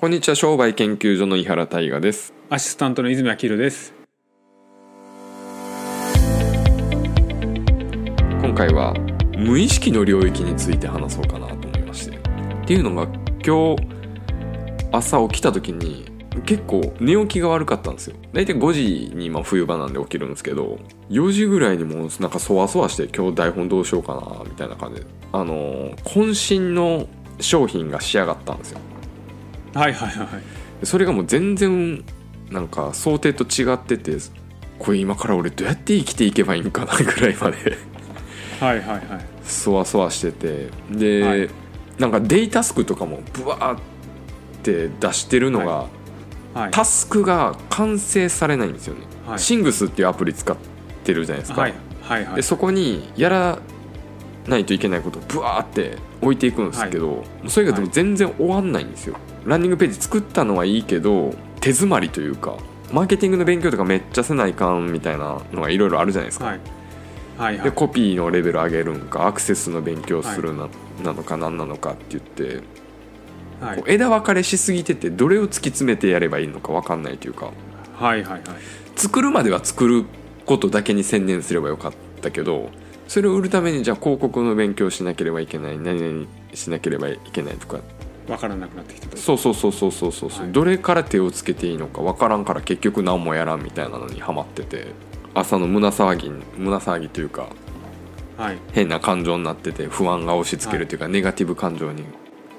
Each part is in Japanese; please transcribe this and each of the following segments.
こんにちは商売研究所の井原大我です。アシスタントの泉明宏です。今回は無意識の領域について話そうかなと思いまして。っていうのが今日朝起きた時に結構寝起きが悪かったんですよ。大体5時にまあ冬場なんで起きるんですけど4時ぐらいにもうなんかそわそわして今日台本どうしようかなみたいな感じで。あの渾身の商品が仕上がったんですよはいはいはい。でそれがもう全然なんか想定と違っててこれ今から俺どうやって生きていけばいいんかなぐらいまで。はいはいはい。そわそわしてて。で、はい。なんかデイタスクとかもブワーって出してるのが、はい。タスクが完成されないんですよね、はい。シングスっていうアプリ使ってるじゃないですか、はい。はいはい。でそこにやらないといけないことをブワーって置いていくんですけど、それがでも全然終わんないんですよ、ランニングページ作ったのはいいけど手詰まりというかマーケティングの勉強とかめっちゃせないかんみたいなのがいろいろあるじゃないですか、はい。はいはい。でコピーのレベル上げるんかアクセスの勉強するな,、なのか何なのかって言って、はい枝分かれしすぎててどれを突き詰めてやればいいのか分かんないというかはいはいはい。作るまでは作ることだけに専念すればよかったけどそれを売るためにじゃあ広告の勉強しなければいけない何々しなければいけないとかわからなくなってきたと。そうそうそうそうそうそう、はいどれから手をつけていいのか分からんから結局何もやらんみたいなのにハマってて朝の胸騒ぎ胸騒ぎというかはい。変な感情になってて不安が押し付けるというか、ネガティブ感情に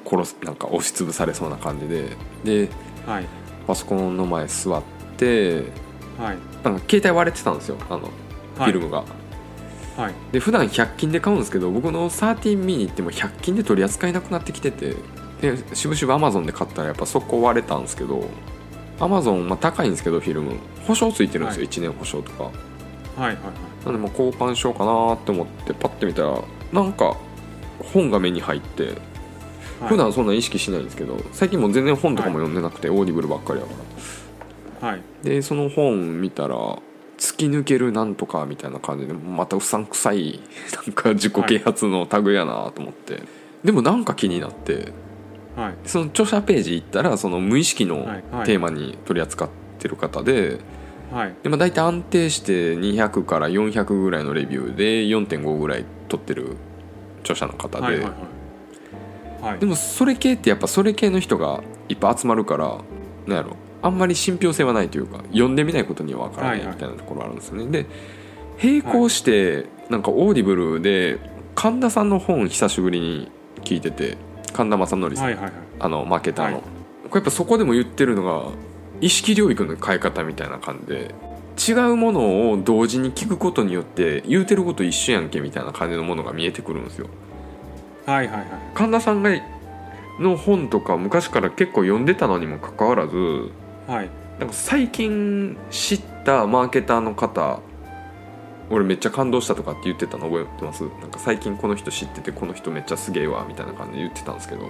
殺すなんか押しつぶされそうな感じでではい。パソコンの前座ってはい。なんか携帯割れてたんですよあのフはいィルムが。はい。で普段100均で買うんですけど僕の13ミニってもう100均で取り扱いなくなってきててでしぶしぶ Amazon で買ったらやっぱ速攻割れたんですけど Amazon、まあ、高いんですけどフィルム。保証ついてるんですよ、はい。1年保証とか。はいはいなんでもう交換しようかなって思ってパッて見たらなんか本が目に入ってはい。普段そんな意識しないんですけど最近もう全然本とかも読んでなくて、オーディブルばっかりやから。はい。でその本見たら突き抜けるなんとかみたいな感じでまたうさんくさいなんか自己啓発の類やなと思って、でもなんか気になってはい。その著者ページ行ったらその無意識のはいはいテーマに取り扱ってる方ではい。で、まあ、大体安定して200から400ぐらいのレビューで4.5ぐらい取ってる著者の方で、はいはいはい。はいで。もそれ系ってやっぱそれ系の人がいっぱい集まるからなんやろあんまり信憑性はないというか読んでみないことには分からないはいはいみたいなところあるんですよね、で並行してなんかオーディブルで神田さんの本久しぶりに聞いてて神田昌典さん、はいはいはい。あのマーケターの、はいこれやっぱそこでも言ってるのが意識領域の変え方みたいな感じで違うものを同時に聞くことによって言うてること一緒やんけみたいな感じのものが見えてくるんですよはいはいはい。神田さんがの本とか昔から結構読んでたのにもかかわらずはい。なんか最近知ったマーケターの方俺めっちゃ感動したとかって言ってたの覚えてます？なんか最近この人知っててこの人めっちゃすげえわみたいな感じで言ってたんですけど。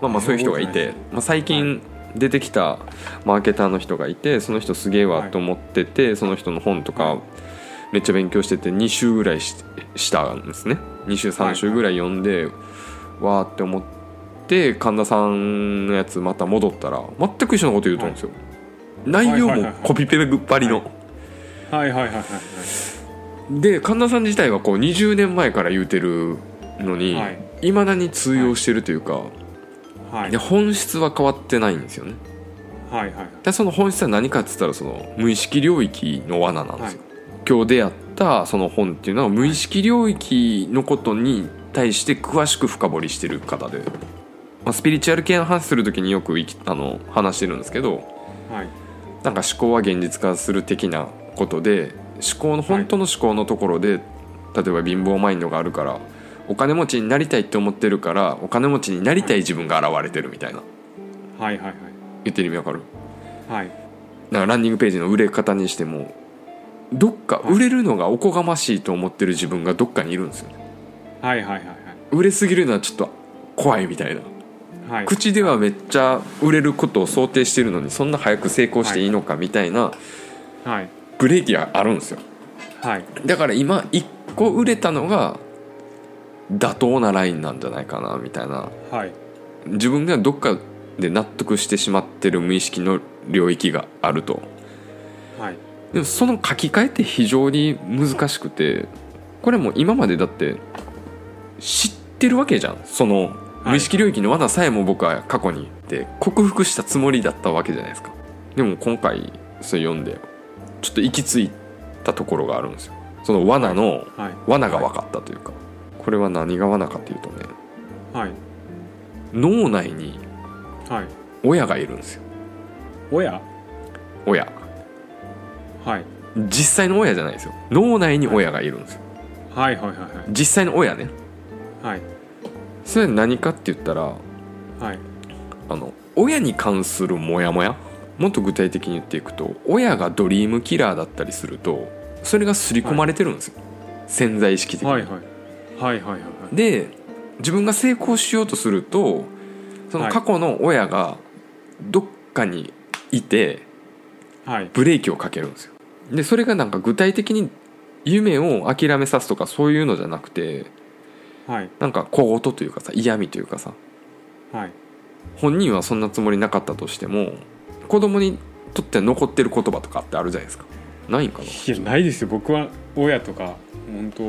まあまあそういう人がいて、まあ、最近出てきたマーケターの人がいてその人すげえわと思ってて、その人の本とかはい。めっちゃ勉強してて2週ぐらいししたんですね。2週3週ぐらい読んで、わーって思って神田さんのやつまた戻ったら全く一緒のこと言うと思うんですよ、内容もコピペばりの、はいはいはいはい。で神田さん自体はこう20年前から言うてるのに、はいいまだに通用してるというか、はいで本質は変わってないんですよねはいはい。でその本質は何かっつったらその無意識領域の罠なんですよ、今日出会ったその本っていうのは無意識領域のことに対して詳しく深掘りしてる方で、まあ、スピリチュアル系の話する時によくあの話してるんですけどはい。なんか思考は現実化する的なことで思考の本当の思考のところで、例えば貧乏マインドがあるからお金持ちになりたいって思ってるからお金持ちになりたい自分が現れてるみたいなはいはいはい。言ってる意味わかる？はい。だからランニングページの売れ方にしてもどっかはい売れるのがおこがましいと思ってる自分がどっかにいるんですよねはいはいはい売れすぎるのはちょっと怖いみたいなはい。はい。口ではめっちゃ売れることを想定してるのにそんな早く成功していいのかみたいなはい。ブレーキがあるんですよ。はい。だから今1個売れたのが妥当なラインなんじゃないかなみたいな。はい。自分がどっかで納得してしまってる無意識の領域があると。はい。でもその書き換えって非常に難しくてこれも今までだって知ってるわけじゃん。その無意識領域の罠さえも僕は過去にで克服したつもりだったわけじゃないですか。でも今回それ読んでちょっと行き着いたところがあるんですよ。その罠のはい。罠が分かったというか。これは何が罠かっていうとね。はい。脳内にはい。親がいるんですよ。親？親。はい。実際の親じゃないですよ。脳内に親がいるんですよ。はいはいはい実際の親ね。はい。それは何かって言ったらはい。あの親に関するモヤモヤもっと具体的に言っていくと親がドリームキラーだったりするとそれが刷り込まれてるんですよ、潜在意識的に、はいはい。はいはいはいで自分が成功しようとするとその過去の親がどっかにいてはい。ブレーキをかけるんですよ。でそれがなんか具体的に夢を諦めさすとかそういうのじゃなくてはい。なんか小言というかさ嫌味というかさ。はい。本人はそんなつもりなかったとしても子供にとって残ってる言葉とかってあるじゃないですか。ないんかいやないですよ。僕は親とか本当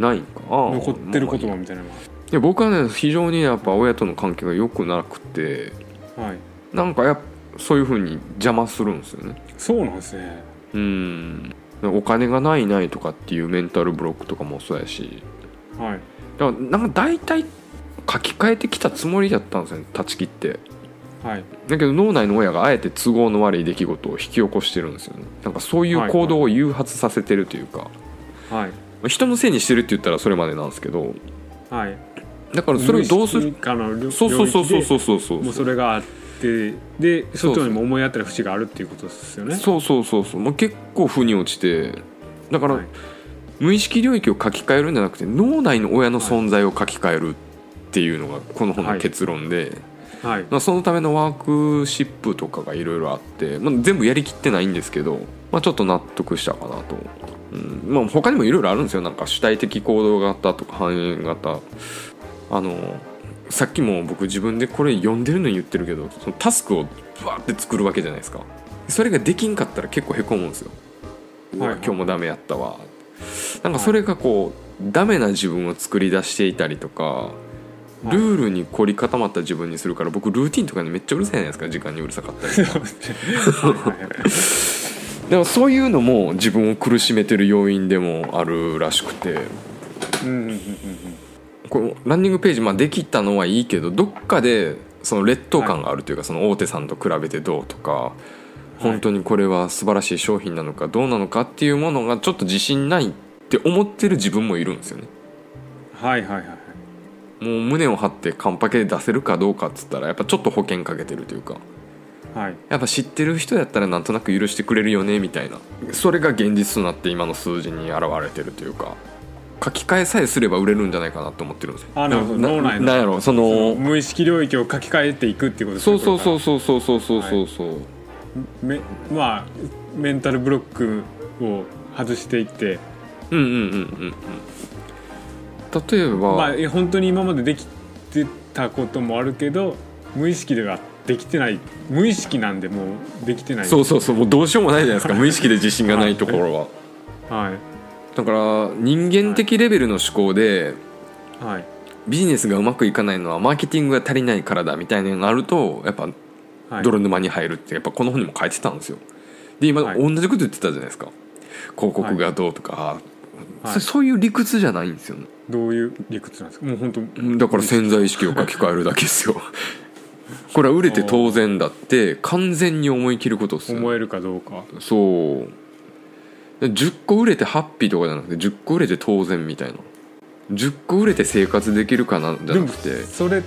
なないんか残ってる言葉みたいなのいや僕はね非常にやっぱ親との関係が良くなくてがはい。なんかやっぱそういうふうに邪魔するんですよね。そうなんですね。うん。お金がないないとかっていうメンタルブロックとかもそうやし。はい。だからなんか大体書き換えてきたつもりだったんですよね断ち切ってはい。だけど脳内の親があえて都合の悪い出来事を引き起こしてるんですよね。なんかそういう行動を誘発させてるというか、はい。まあ人のせいにしてるって言ったらそれまでなんですけど。はい。だからそれをどうする？無意識下の領そうそうそうそうそうそうそうう。それがあってでそう外にも思い当たる節があるっていうことですよね。そうそうそうそうもう。結構負に落ちてだから、はい。無意識領域を書き換えるんじゃなくて脳内の親の存在を書き換えるっていうのがこの本の結論で、はいまあ、そのためのワークシップとかがいろいろあって、まあ、全部やりきってないんですけど、まあ、ちょっと納得したかなと、うん。まあ、他にもいろいろあるんですよ。なんか主体的行動型とか反映型。あのさっきも僕自分でこれ読んでるのに言ってるけどそのタスクをバーって作るわけじゃないですか。それができんかったら結構へこむんですよ、はい。今日もダメやったわ。なんかそれがこうダメな自分を作り出していたりとかルールに凝り固まった自分にするから僕ルーティンとかにめっちゃうるさいじゃないですか時間にうるさかったりとか。でもそういうのも自分を苦しめてる要因でもあるらしくて。このランニングページ、まあ、できたのはいいけどどっかでその劣等感があるというか、その大手さんと比べてどうとか本当にこれは素晴らしい商品なのかどうなのかっていうものがちょっと自信ないって思ってる自分もいるんですよね。はいはいはいはいもう胸を張ってカンパケで出せるかどうかっつったらやっぱちょっと保険かけてるというか。はい。やっぱ知ってる人やったらなんとなく許してくれるよねみたいな。それが現実となって今の数字に現れてるというか。書き換えさえすれば売れるんじゃないかなと思ってるんですよ。あなるほど。な脳内の。なんやろそそのの無意識領域を書き換えていくっていうことですねそうそうそうこそうそうそうそうそうそう、れからめまあメンタルブロックを外していってうんうんうんうんうん例えば、まあえ本当に今までできてたこともあるけど無意識ではできてない。無意識なんでもうできてない。そうそうそう。もうどうしようもないじゃないですか。無意識で自信がないところは。はい。だから人間的レベルの思考ではい。ビジネスがうまくいかないのはマーケティングが足りないからだみたいなのがあるとやっぱはい。泥沼に入るってやっぱこの本にも書いてたんですよ。で今、はい。同じこと言ってたじゃないですか。広告がどうとか、はい。そそういう理屈じゃないんですよねどういう理屈なんですか？もう本当うんだから潜在意識を書き換えるだけですよ。これは売れて当然だって完全に思い切ることですよ。ね思えるかどうか。そう。で10個売れてハッピーとかじゃなくて10個売れて当然みたいな。10個売れて生活できるかなじゃなくて。それっ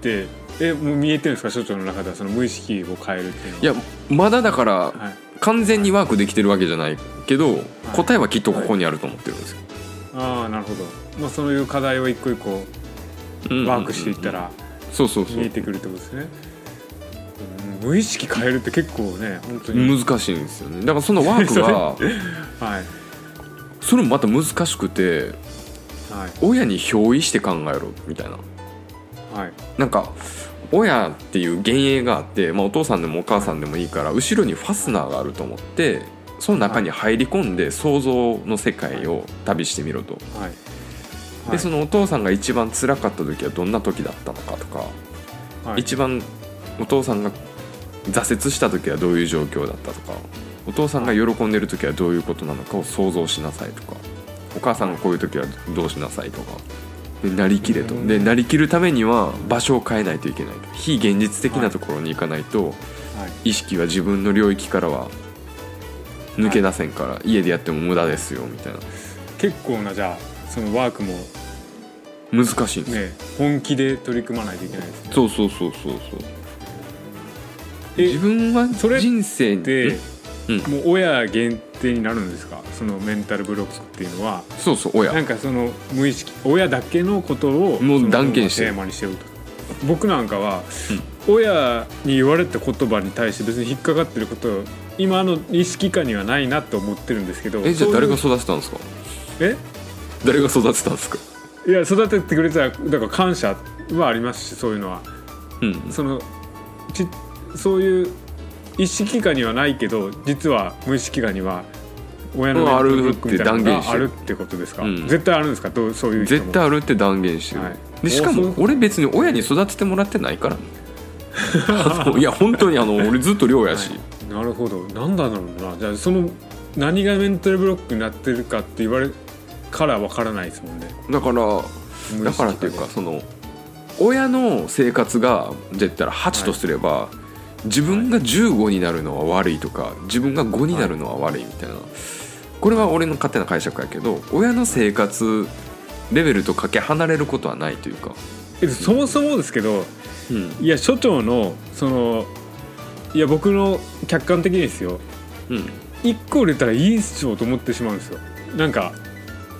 てえもう見えてるんですか？所長の中ではその無意識を変えるっていうのいやまだだからはい。完全にワークできてるわけじゃないけど、答えはきっとここにあると思ってるんですよ、ああなるほど、まあ、そういう課題を一個一個ワークしていったらそうそうそう。見えてくるってことですね、うん無意識変えるって結構ね本当に、難しいんですよね。だからそのワークが はい。それもまた難しくてはい。親に憑依して考えろみたいな。はい。なんか親っていう幻影があって、まあ、お父さんでもお母さんでもいいから後ろにファスナーがあると思ってその中に入り込んで想像の世界を旅してみろと。はい。でそのお父さんが一番辛かった時はどんな時だったのかとか、はい。一番お父さんが挫折した時はどういう状況だったとか。お父さんが喜んでる時はどういうことなのかを想像しなさいとか。お母さんがこういう時はどうしなさいとか。でなりきれと。うん。でなりきるためには場所を変えないといけないと。非現実的なところに行かないとはい。意識は自分の領域からは抜け出せんから家でやっても無駄ですよみたいな。結構なじゃあそのワークも難しいんですよ、ね本気で取り組まないといけないですね。そうそうそうそうそう。え自分はそれ人生でうん。もう親限定になるんですか？そのメンタルブロックっていうのは。そうそう親。なんかその無意識親だけのことをもう断言して。るテーマにしてると。僕なんかは、親に言われた言葉に対して別に引っかかってること今の意識下にはないなと思ってるんですけど。えじゃあ誰が育てたんですか？いう誰が育てたんですか？えいや育ててくれただから感謝はありますしそういうのは。うん。そのちそういう意識下にはないけど実は無意識下には親のあるって断言してあるってことですか、うん。絶対あるんですか？どうそういう絶対あるって断言してる、はい。でしかも俺別に親に育ててもらってないから。ね いや本当にあの俺ずっと寮やし、なるほど。なんだろうな。じゃあその何がメンタルブロックになってるかって言われからわからないですもんね。だからだからっていうかその親の生活がじゃあ言ったら8とすれば、自分が15になるのは悪いとか自分が5になるのは悪いみたいな、これは俺の勝手な解釈やけど親の生活レベルとかけ離れることはないというか、えそもそもですけどうん。いや所長のそのいや僕の客観的にですよ。うん、1個売れたらいいっしょと思ってしまうんですよ。なんか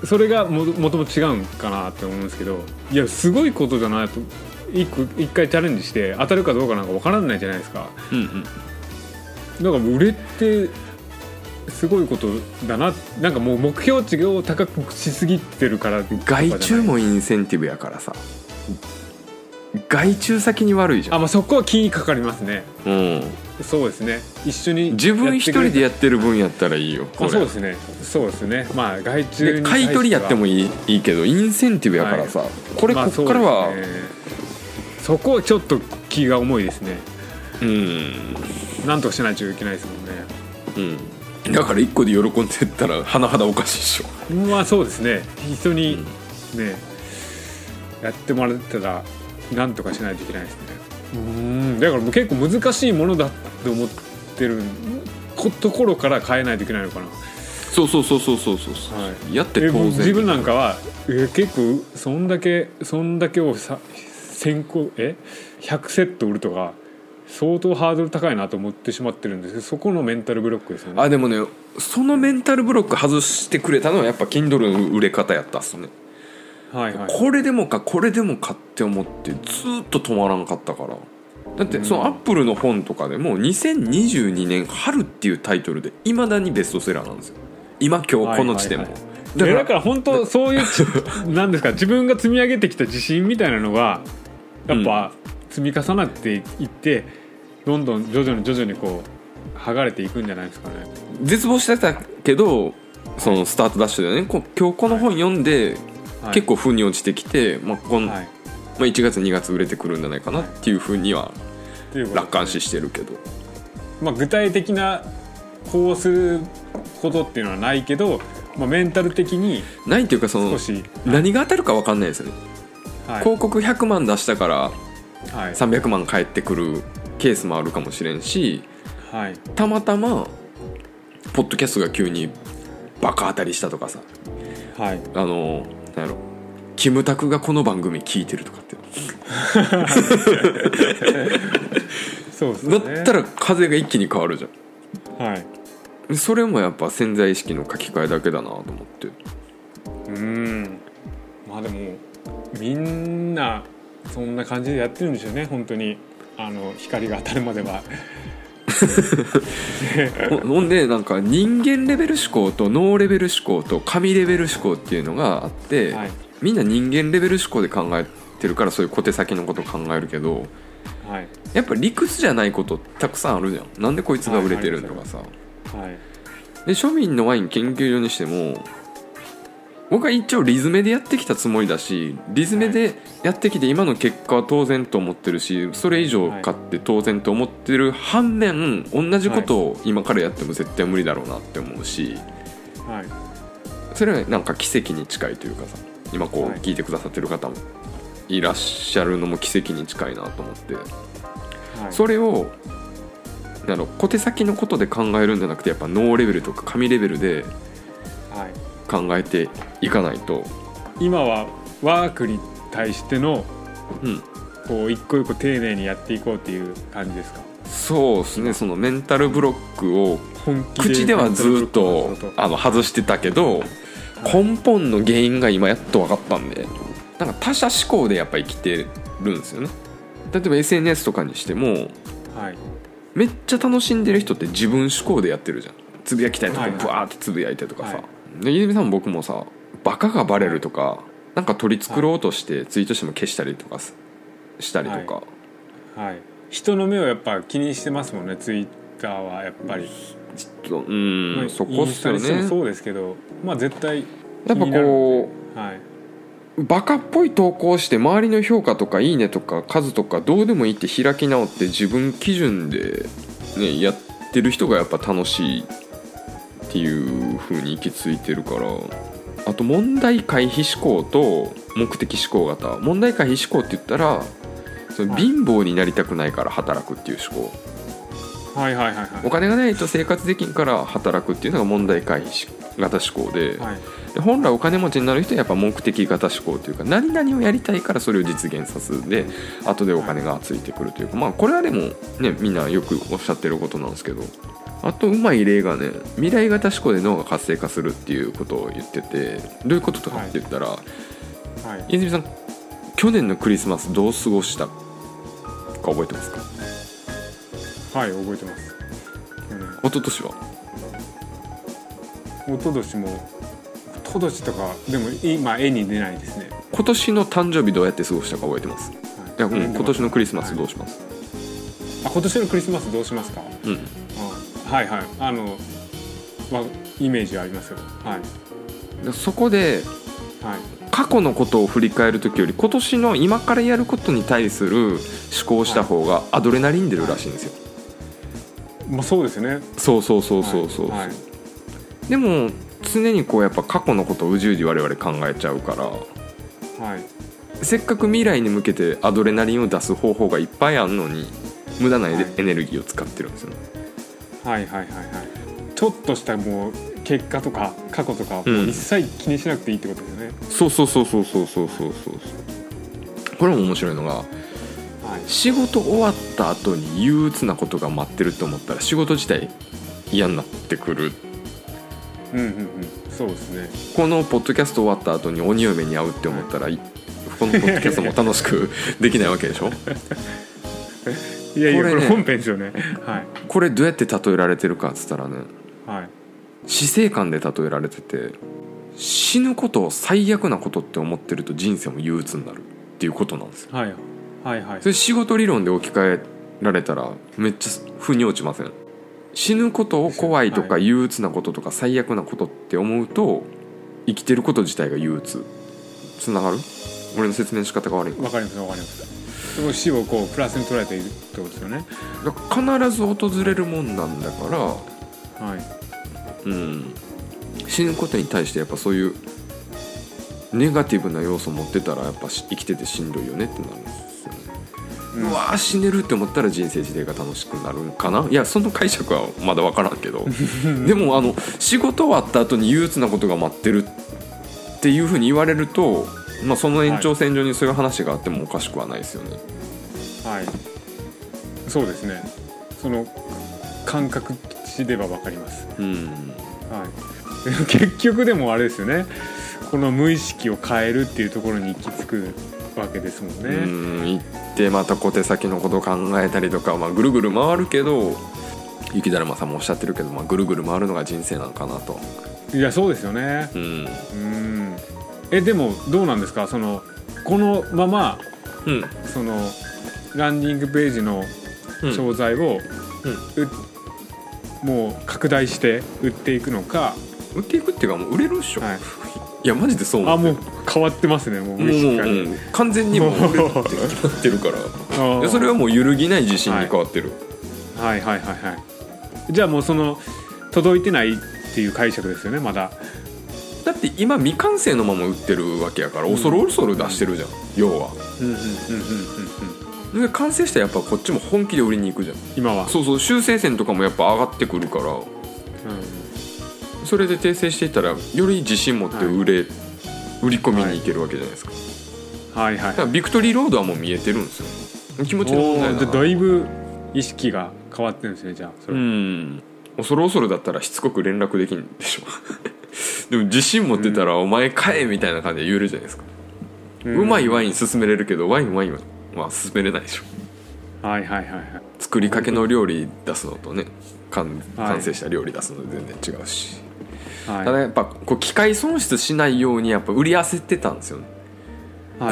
それがももともと違うんかなって思うんですけどいやすごいことだなと一個一回チャレンジして当たるかどうかなんかわからないじゃないですか。うんうん。だから売れてすごいことだななんかもう目標値を高くしすぎてるからとかじゃない？外注もインセンティブやからさ外注先に悪いじゃん。あまあそこは気にかかりますね。うん、そうですね。一緒に自分一人でややってる分やったらいいよあそうですね。そうですね。まあ外注でに対しては。買い取りやってもいいいいけどインセンティブやからさ、これこまあっからはそうですね。そこはちょっと気が重いですね。うん。なんとかしないといけないですもんね。うん。だから一個で喜んでったら甚だおかしいでしょ。まあそうですね。人にね、やってもらったらなんとかしないといけないですね。うん。だからもう結構難しいものだと思ってることころから変えないといけないのかな。そうそうそうそうそうそう、はい。やってえ当然。自分なんかはえ結構そんだけそんだけをさ1000個え100セット売るとか相当ハードル高いなと思ってしまってるんですけどそこのメンタルブロックですよね。あでもねそのメンタルブロック外してくれたのはやっぱ Kindle の売れ方やったっすねはいはい。これでもかこれでもかって思ってずっと止まらんかったから。だってそのアップルの本とかでも2022年春っていうタイトルでいまだにベストセラーなんですよ。今今日この地点も、はいはいだからだから本当そういうちなんですか自分が積み上げてきた自信みたいなのがやっぱ積み重なっていってどんどん徐々に徐々にこう剥がれていくんじゃないですかね。絶望してたけどそのスタートダッシュでねこ今日この本読んで、はい結構腑に落ちてきて、まあこんはい。まあ、1月2月売れてくるんじゃないかなっていうふうには楽観視してるけど。まあ、具体的なこうすることっていうのはないけど、まあ、メンタル的にないっていうかその何が当たるか分かんないですよね、はい。広告100万出したからはい。300万返ってくるケースもあるかもしれんしはい。たまたまポッドキャストが急にバカ当たりしたとかさ。はい。あのなんやろ。キムタクがこの番組聞いてるとかって。そうですだねったら風が一気に変わるじゃはい。んそれもやっぱ潜在意識の書き換えだけだなと思って。うん。まあでもみんなそんな感じでやってるんでしょうね本当に。あの光が当たるまでは ほほんでなんか人間レベル思考と脳レベル思考と神レベル思考っていうのがあって、はい。みんな人間レベル思考で考えてるからそういう小手先のことを考えるけどやっぱ理屈じゃないことたくさんあるじゃん。なんでこいつが売れてるんとかさ、はい。で庶民のワイン研究所にしても僕は一応リズムでやってきたつもりだしリズムでやってきて今の結果は当然と思ってるしそれ以上買って当然と思ってる反面同じことを今からやっても絶対無理だろうなって思うしはい。それはなんか奇跡に近いというかさ今こうはい。聞いてくださってる方もいらっしゃるのも奇跡に近いなと思って。はい。それをあの小手先のことで考えるんじゃなくてやっぱ脳レベルとか紙レベルではい考えていかないと、今はワークに対してのうん、こう一個一個丁寧にやっていこうっていう感じですか？そうですね。そのメンタルブロックを口ではずっとあの外してたけど根本の原因が今やっと分かったんでなんか他者思考でやっぱ生きてるんですよね。例えば SNS とかにしてもはい。めっちゃ楽しんでる人って自分思考でやってるじゃん。つぶやきたいとかはいはい。ブワーってつぶやいてとかさ、はいで泉さんも僕もさバカがバレるとかなんか取り繕ろうとしてツイートしても消したりとかすしたりとか、はい。人の目をやっぱ気にしてますもんねツイッターはやっぱり、ちょっとうん、まあそこっすよね。そうですけどまあ絶対やっぱこうはい。バカっぽい投稿して周りの評価とかいいねとか数とかどうでもいいって開き直って自分基準で、ね、やってる人がやっぱ楽しいっていう風に行き着いてるからあと問題回避思考と目的思考型。問題回避思考って言ったらそのはい。貧乏になりたくないから働くっていう思考。はいはいはいはい。お金がないと生活できんから働くっていうのが問題回避型思考で、はい。で本来お金持ちになる人はやっぱ目的型思考というか何々をやりたいからそれを実現さすで後でお金がついてくるというか。まあこれはでもねみんなよくおっしゃってることなんですけどあとうまい例がね未来型思考で脳が活性化するっていうことを言っててどういうこととかって言ったら、はい。泉さん去年のクリスマスどう過ごしたか覚えてますか？はい覚えてます、一昨年は？うん、一昨年も一昨年とかでも今絵に出ないですね、今年の誕生日どうやって過ごしたか覚えてます？い。や、うん、今年のクリスマスどう、うします、あ今年のクリスマスどうしますか、うんうん、はいはい。あの、まあ、イメージありますよ。はい。でそこではい。過去のことを振り返る時より今年の今からやることに対する思考をした方がアドレナリン出るらしいんですよ、まあそうですよね。そうそうそうそうそう、はいでも常にこうやっぱ過去のことをうじうじ我々考えちゃうからはい。せっかく未来に向けてアドレナリンを出す方法がいっぱいあるのに無駄なエネルギーを使ってるんですよねはいはいはいはい。ちょっとしたもう結果とか過去とかもう一切気にしなくていいってことですよね、そうそうそうそうそうそうそうそうこれも面白いのがはい。仕事終わった後に憂鬱なことが待ってると思ったら仕事自体嫌になってくる。うんうんうん。そうですね。このポッドキャスト終わった後に鬼嫁に会うって思ったらいこのポッドキャストも楽しくできないわけでしょ？いやいやこれ,、これね本編ですよね。はい。これどうやって例えられてるかっつったらねはい。死生観で例えられてて死ぬことを最悪なことって思ってると人生も憂鬱になるっていうことなんですよ。はい。はいはい。それ仕事理論で置き換えられたらめっちゃ腑に落ちません？死ぬことを怖いとかは憂鬱なこととか最悪なことって思うと生きてること自体が憂鬱。つながる？俺の説明の仕方が悪い。わかりますわかりますその死をこうプラスに捉えているってことですよね。必ず訪れるもんなんだからはい。うん。死ぬことに対してやっぱそういうネガティブな要素を持ってたらやっぱし生きててしんどいよねってなるんですよね、ううんわー死ねるって思ったら人生自体が楽しくなるんかな？いやその解釈はまだ分からんけど。でもあの仕事終わった後に憂鬱なことが待ってるっていうふうに言われると、まあ、その延長線上にそういう話があってもおかしくはないですよね、はい。そうですね。その感覚値ではわかります。うん。はい。結局でもあれですよね。この無意識を変えるっていうところに行き着くわけですもんうね、ん。行ってまた小手先のことを考えたりとか、まあ、ぐるぐる回るけど雪だるまさんもおっしゃってるけど、まあ、ぐるぐる回るのが人生なのかなと、いやそうですよね。うん。うんえでもどうなんですか？そのこのままうん。そのランディングページのうん。商材を、うもう拡大して売っていくのか、売っていくっていうかもう売れるっしょ、はい。い、やマジでそうあもう変わってますねもうもう完全にもう売れるって決まってるから それはもう揺るぎない自信に変わってる、はいはいはいはい。じゃあもうその届いてないっていう解釈ですよねまだだって今未完成のまま売ってるわけやから恐る恐る出してるじゃん、要は。うんうんうんうんうん。うんで完成したらやっぱこっちも本気で売りに行くじゃん。今は。そうそう修正線とかもやっぱ上がってくるから。うそれで訂正していったらより自信持って売れ、売り込みに行けるわけじゃないですか、んはいはい。だからビクトリーロードはもう見えてるんですよ。気持ちの問題だな。だいぶ意識が変わってるんですねじゃあそれ、うん。恐る恐るだったらしつこく連絡できんでしょでも自信持ってたら「お前買え」みたいな感じで言えるじゃないですか、うまいワイン勧めれるけどワインワインはまあ勧めれないでしょ。はいはいはいはい。作りかけの料理出すのとね完はい。完成した料理出すの全然違うし、はい。ただやっぱこう機械損失しないようにやっぱ売り焦ってたんですよね、はい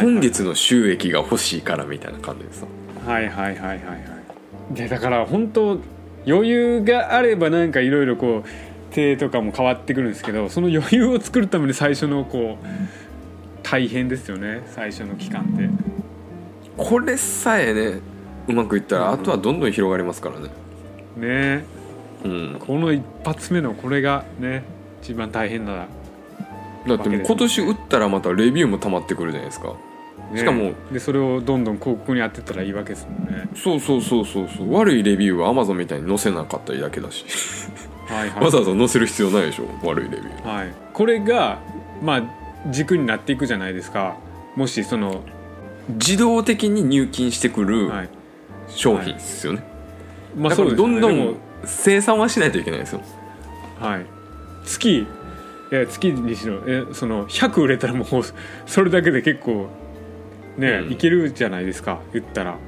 今月の収益が欲しいからみたいな感じでさはいはいはいはいはい。でだから本当余裕があればなんかいろいろこう手とかも変わってくるんですけどその余裕を作るために最初のこう大変ですよね。最初の期間って。これさえねうまくいったらあとはどんどん広がりますからね。ね。うん。この一発目のこれがね一番大変だだって今年売ったらまたレビューも溜まってくるじゃないですか。ね。しかもでそれをどんどん広告に当てたらいいわけですもんね。そうそうそうそうそう。悪いレビューは Amazon みたいに載せなかったりだけだしはいはい。わざわざ載せる必要ないでしょ？悪いレビュー。はい、これがまあ軸になっていくじゃないですか。もしその、自動的に入金してくるはい。商品ですよね、まあだからどんどん生産はしないといけないですよ。はい、月いや月にしろえその100売れたらもうそれだけで結構ね、うん。いけるじゃないですか。言ったら。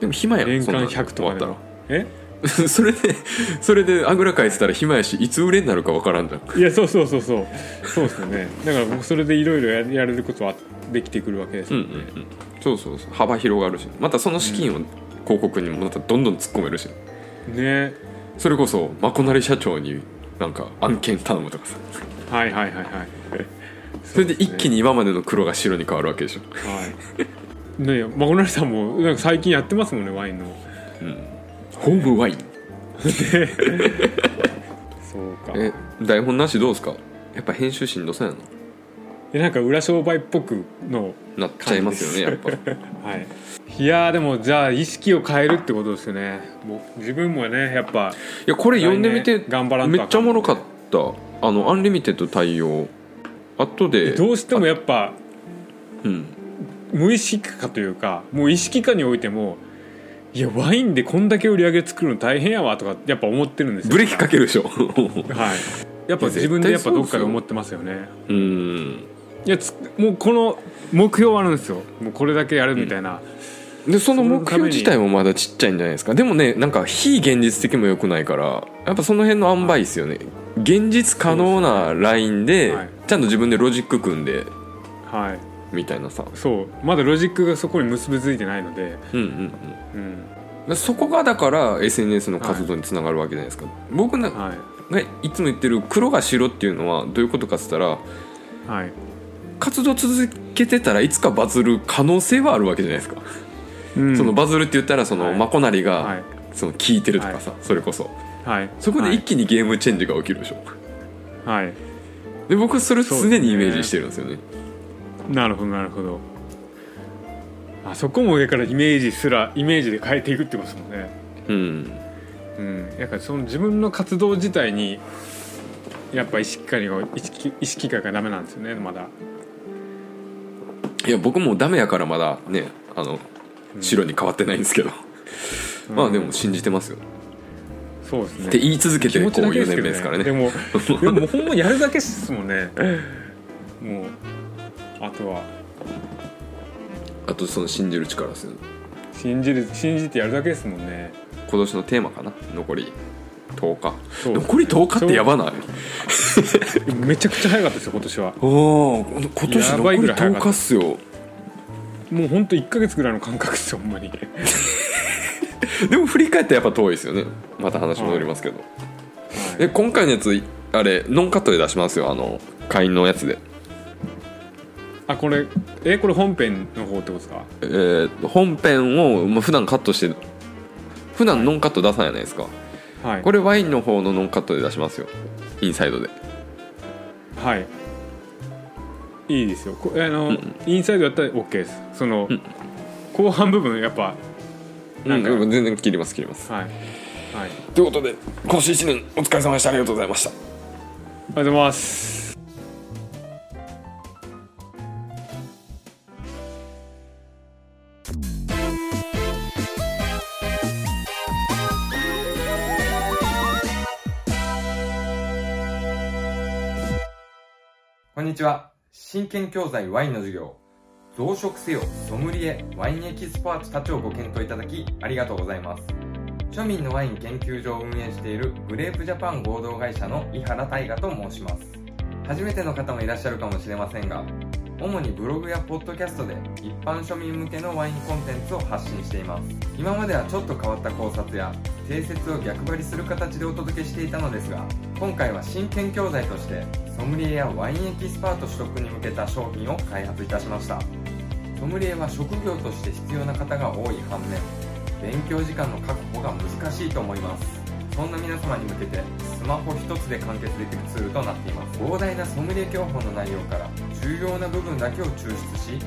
でも暇やん年間そんなの。100とかでも。え？それでそれであぐらかいてたら暇やしいつ売れになるか分からんじゃん。いやそうそうそうそう。そうですよね。だからもうそれでいろいろややれることはできてくるわけですよ。ね、うんうんうん。そうそうそう。幅広がるし。またその資金を広告にもまたどんどん突っ込めるし。ね。それこそまこなり社長になんか案件頼むとかさ。はいはいはいはい。それで一気に今までの黒が白に変わるわけでしょ。はい。ねえまこなりさんもなんか最近やってますもんねワインの。ホームワイン。そうか。え台本なしどうですか？やっぱ編集しんどそうやな。でなんか裏商売っぽくのなっちゃいますよねやっぱ。はい。いやーでもじゃあ意識を変えるってことですよね。もう自分もねやっぱいやこれ読んでみて頑張らんとめっちゃおもろかった。あのアンリミテッド対応。後でどうしてもやっぱうん。無意識化というかもう意識化においてもいやワインでこんだけ売り上げ作るの大変やわとかやっぱ思ってるんですよ。ブレーキかけるでしょ。はい。やっぱ自分でやっぱどっかで思ってますよね。うん。いやつもうこの目標あるんですよ。もうこれだけやるみたいな、でその目標自体もまだちっちゃいんじゃないですか。でもねなんか非現実的も良くないからやっぱその辺の塩梅ですよね。現実可能なラインではい。ちゃんと自分でロジック組んで。はいみたいなさ。そう。まだロジックがそこに結びついてないので、うんうんうん。うん。そこがだから SNS の活動につながるわけじゃないですか、僕なはい。がいつも言ってる黒が白っていうのはどういうことかっつったらはい。活動続けてたらいつかバズる可能性はあるわけじゃないですか、うん。そのバズるって言ったらその、はい。まこなりがはい。その聞いてるとかさ、それこそ。はい。そこではい。一気にゲームチェンジが起きるでしょ。はい。で僕はそれ常にイメージしてるんですよねなるほどなるほど。あそこも上からイメージすらイメージで変えていくってことですもんね。うん。うん。やっぱりその自分の活動自体にやっぱ意識化に意識意識化がダメなんですよねまだ。いや僕もダメやからまだねあの白に変わってないんですけど、まあでも信じてますよ。そうですね。って言い続けてこう気持ちだけ4ですけど年目ですからね。でもでもほんまやるだけですもんね。もうあとは。あとその信じる力ですよね。信じる信じてやるだけですもんね。今年のテーマかな？残り10日。そう。残り10日ってやばない？めちゃくちゃ早かったですよ今年は。おお今年やば残りいぐらい早かった。10日っすよ。もうほんと1か月ぐらいの感覚ですよほんまに。でも振り返ってやっぱ遠いですよね。また話戻りますけど、え今回のやつあれノンカットで出しますよ。あの会員のやつであこれえこれ本編の方ってことですか？えー本編を、まあ、普段カットして普段ノンカット出さないじゃないですか、はい。これワインの方のノンカットで出しますよ。インサイドで。はい。いいですよ。こあの、うん。インサイドやったら OK です。その、うん。後半部分やっぱなんか、うん、全然切ります切ります。はい。はい。ありということで今年1年お疲れ様でした。ありがとうございました。がとうございますにちは。真剣教材ワインの授業。増殖せよ。ソムリエワインエキスパートたちをご検討いただきありがとうございます。庶民のワイン研究所を運営しているグレープジャパン合同会社の井原大我と申します。初めての方もいらっしゃるかもしれませんが主にブログやポッドキャストで一般庶民向けのワインコンテンツを発信しています。今まではちょっと変わった考察や定説を逆張りする形でお届けしていたのですが今回は真剣教材としてソムリエやワインエキスパート取得に向けた商品を開発いたしました。ソムリエは職業として必要な方が多い反面勉強時間の確保が難しいと思います。そんな皆様に向けてスマホ一つで完結できるツールとなっています。膨大なソムリエ教法の内容から重要な部分だけを抽出し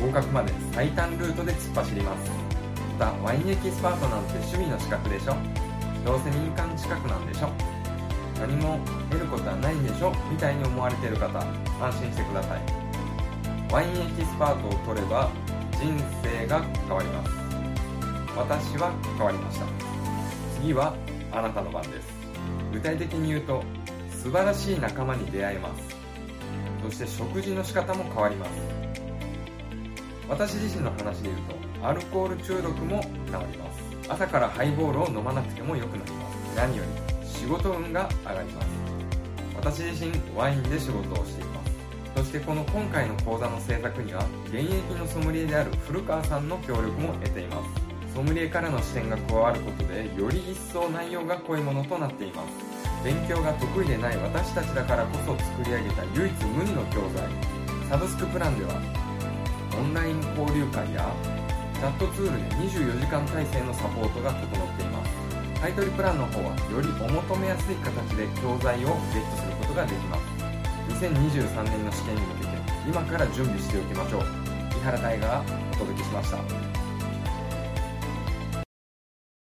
合格まで最短ルートで突っ走ります。またワインエキスパートなんて趣味の資格でしょ。どうせ民間資格なんでしょ。何も得ることはないんでしょみたいに思われている方安心してください。ワインエキスパートを取れば人生が変わります。私は変わりました。次はあなたの番です。具体的に言うと素晴らしい仲間に出会えます。そして食事の仕方も変わります。私自身の話で言うとアルコール中毒も治ります。朝からハイボールを飲まなくても良くなります。何より。仕事運が上がります。私自身ワインで仕事をしています。そしてこの今回の講座の制作には現役のソムリエである古川さんの協力も得ています。ソムリエからの視点が加わることでより一層内容が濃いものとなっています。勉強が得意でない私たちだからこそ作り上げた唯一無二の教材。サブスクプランではオンライン交流会やチャットツールで24時間体制のサポートが整っています。買取プランの方はよりお求めやすい形で教材をゲットすることができます。2023年の試験に向けて今から準備しておきましょう。井原大河がお届けしました。